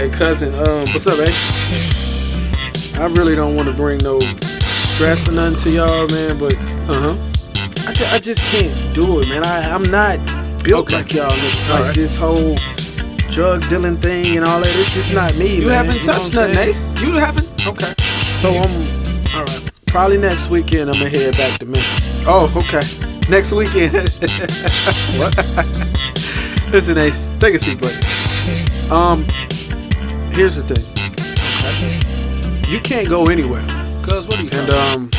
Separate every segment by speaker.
Speaker 1: Hey, cousin, um, what's up, eh? I really don't want to bring no stress or nothing to y'all, man, but
Speaker 2: Uh huh.
Speaker 1: I, ju- I just can't do it, man. I, I'm not built
Speaker 2: Okay.
Speaker 1: like y'all niggas. Like
Speaker 2: right.
Speaker 1: this whole drug dealing thing and all that. It's just not me,
Speaker 2: You
Speaker 1: man.
Speaker 2: haven't
Speaker 1: know
Speaker 2: touched nothing. Ace. You haven't. Okay.
Speaker 1: So I'm all right. Probably next weekend I'm gonna head back to Memphis.
Speaker 2: Oh, okay.
Speaker 1: Next weekend.
Speaker 2: What?
Speaker 1: Listen, Ace, take a seat, buddy. Um, here's the thing. You can't go anywhere,
Speaker 2: Cuz what are you?
Speaker 1: and um,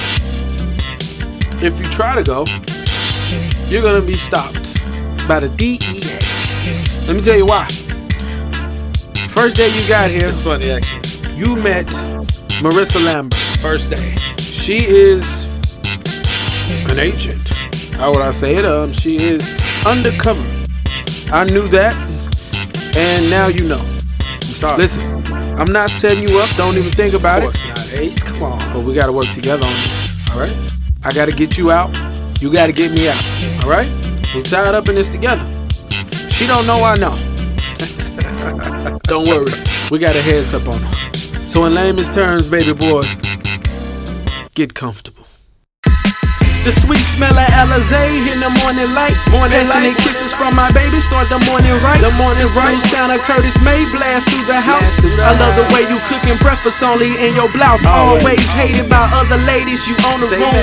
Speaker 1: if you try to go, you're gonna be stopped by the DEA. Let me tell you why. First day you got here,
Speaker 2: It's funny actually.
Speaker 1: you met Marissa Lambert.
Speaker 2: First day.
Speaker 1: She is an agent. How would I say it? Um, she is undercover. I knew that, and now you know.
Speaker 2: I'm.
Speaker 1: Listen, I'm not setting you up. Don't even think about
Speaker 2: of
Speaker 1: it.
Speaker 2: not, Ace. Come on.
Speaker 1: But we gotta work together on this. All right? I gotta get you out. You gotta get me out. All right? We're tied up in this together. She don't know I know. don't worry. We got a heads up on her. So in layman's terms, baby boy, get comfortable. The sweet smell of Alizé in the morning light. Morning Passionate kisses from my baby start the morning right. The morning right. sound of Curtis May blast through the house.
Speaker 2: Through the
Speaker 1: I love the way you cooking breakfast only in your blouse.
Speaker 2: Always.
Speaker 1: Always hated by other ladies. You on the
Speaker 2: Stay
Speaker 1: room.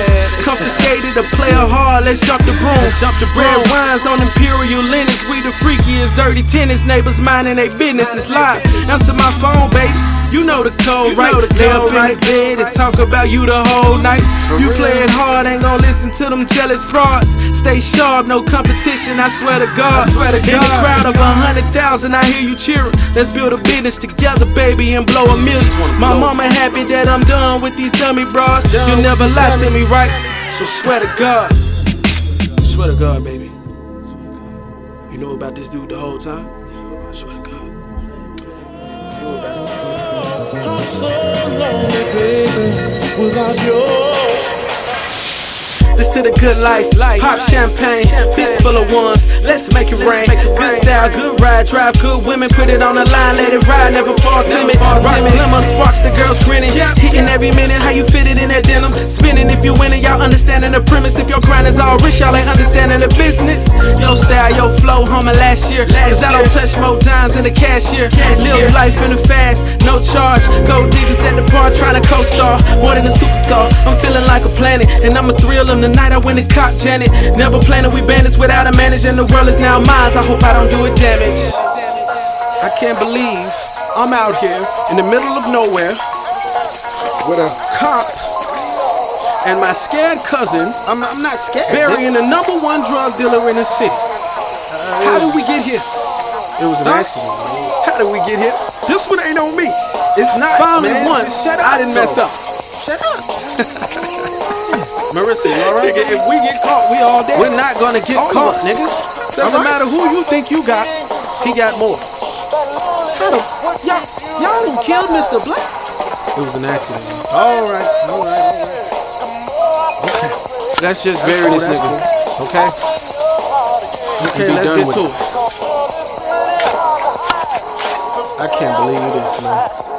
Speaker 1: Confiscated a player hard. Let's jump the broom.
Speaker 2: Let's jump the
Speaker 1: Red wines on imperial linens. We the freakiest dirty tenants. Neighbors minding their business. It's live. Answer my phone, baby. You know the code,
Speaker 2: You
Speaker 1: right?
Speaker 2: the
Speaker 1: Lay
Speaker 2: code,
Speaker 1: up in
Speaker 2: right?
Speaker 1: the bed and talk about you the whole night. you
Speaker 2: real.
Speaker 1: playing hard, ain't gon' listen to them jealous frauds. Stay sharp, no competition, I swear to God.
Speaker 2: I swear to
Speaker 1: In the
Speaker 2: God.
Speaker 1: crowd of a hundred thousand, I hear you cheering. Let's build a business together, baby, and blow a million. My mama happy that I'm done with these dummy bras. You never lie to me, right? So swear to God. Swear to God, baby. You know about this dude the whole time? Swear to God. You know about it.
Speaker 3: So lonely, baby, without yours.
Speaker 1: This to the good life. Pop champagne, fist full of ones. Let's make it rain. Good style, good ride, drive good women. Put it on the line, let it ride, never fall timid. Rock slimmer, sparks the girls grinning. Hitting every minute, how you fit it in that denim. Spinning if you winning, y'all understanding the premise. If your grind is all rich, y'all ain't understanding the business. Your style, yo flow, homie last year. Cause I don't touch more dimes in the cashier. Live life in the fast, no charge. Gold diggers at the bar trying to co-star. More than a superstar, I'm feeling like a planet. And I'ma thrill them tonight. I win the cop Janet. Never planning we bandits without a manager. And the world is now mine. I hope I don't do it damage. I can't believe I'm out here in the middle of nowhere with a cop and my scared cousin
Speaker 2: I'm, I'm not scared.
Speaker 1: burying the number one drug dealer in the city. Uh, How did we get here?
Speaker 2: It was an
Speaker 1: Huh?
Speaker 2: accident.
Speaker 1: How did we get here?
Speaker 2: This one ain't on me. It's not.
Speaker 1: Finally,
Speaker 2: man.
Speaker 1: once
Speaker 2: shut up.
Speaker 1: I didn't mess up.
Speaker 2: Shut up. Marissa, you alright?
Speaker 1: Nigga, if we get caught, we all dead. We're not gonna get
Speaker 2: All
Speaker 1: caught,
Speaker 2: us.
Speaker 1: nigga. Doesn't
Speaker 2: Alright.
Speaker 1: matter who you think you got, he got more.
Speaker 2: How the, y'all, y'all done killed Mr. Black.
Speaker 1: It was an accident.
Speaker 2: All right, all right, all right.
Speaker 1: Let's just
Speaker 2: That's
Speaker 1: bury
Speaker 2: cool,
Speaker 1: this nigga.
Speaker 2: cool.
Speaker 1: Okay? Okay, let's get to
Speaker 2: it.
Speaker 1: it. I can't believe this, man.